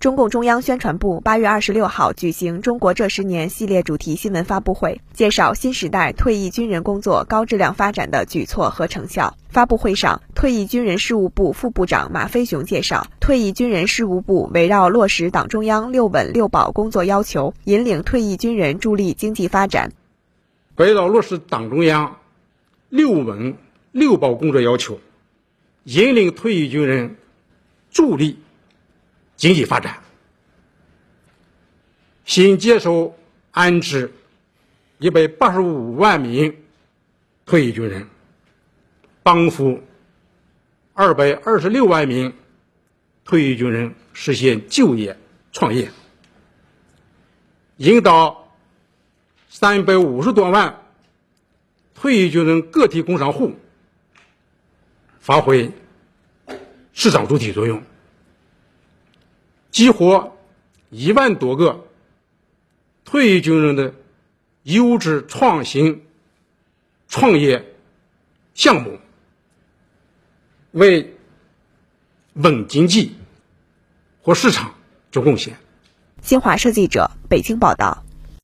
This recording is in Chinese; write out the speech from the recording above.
中共中央宣传部八月二十六号举行“中国这十年”系列主题新闻发布会，介绍新时代退役军人工作高质量发展的举措和成效。发布会上，退役军人事务部副部长马飞雄介绍，退役军人事务部围绕落实党中央“六稳六保”工作要求，引领退役军人助力经济发展。围绕落实党中央“六稳六保”工作要求，引领退役军人助力。经济发展，新接收安置一百八十五万名退役军人，帮扶二百二十六万名退役军人实现就业创业，引导三百五十多万退役军人个体工商户发挥市场主体作用。激活一万多个退役军人的优质创新创业项目，为稳经济和市场做贡献。新华社记者北京报道。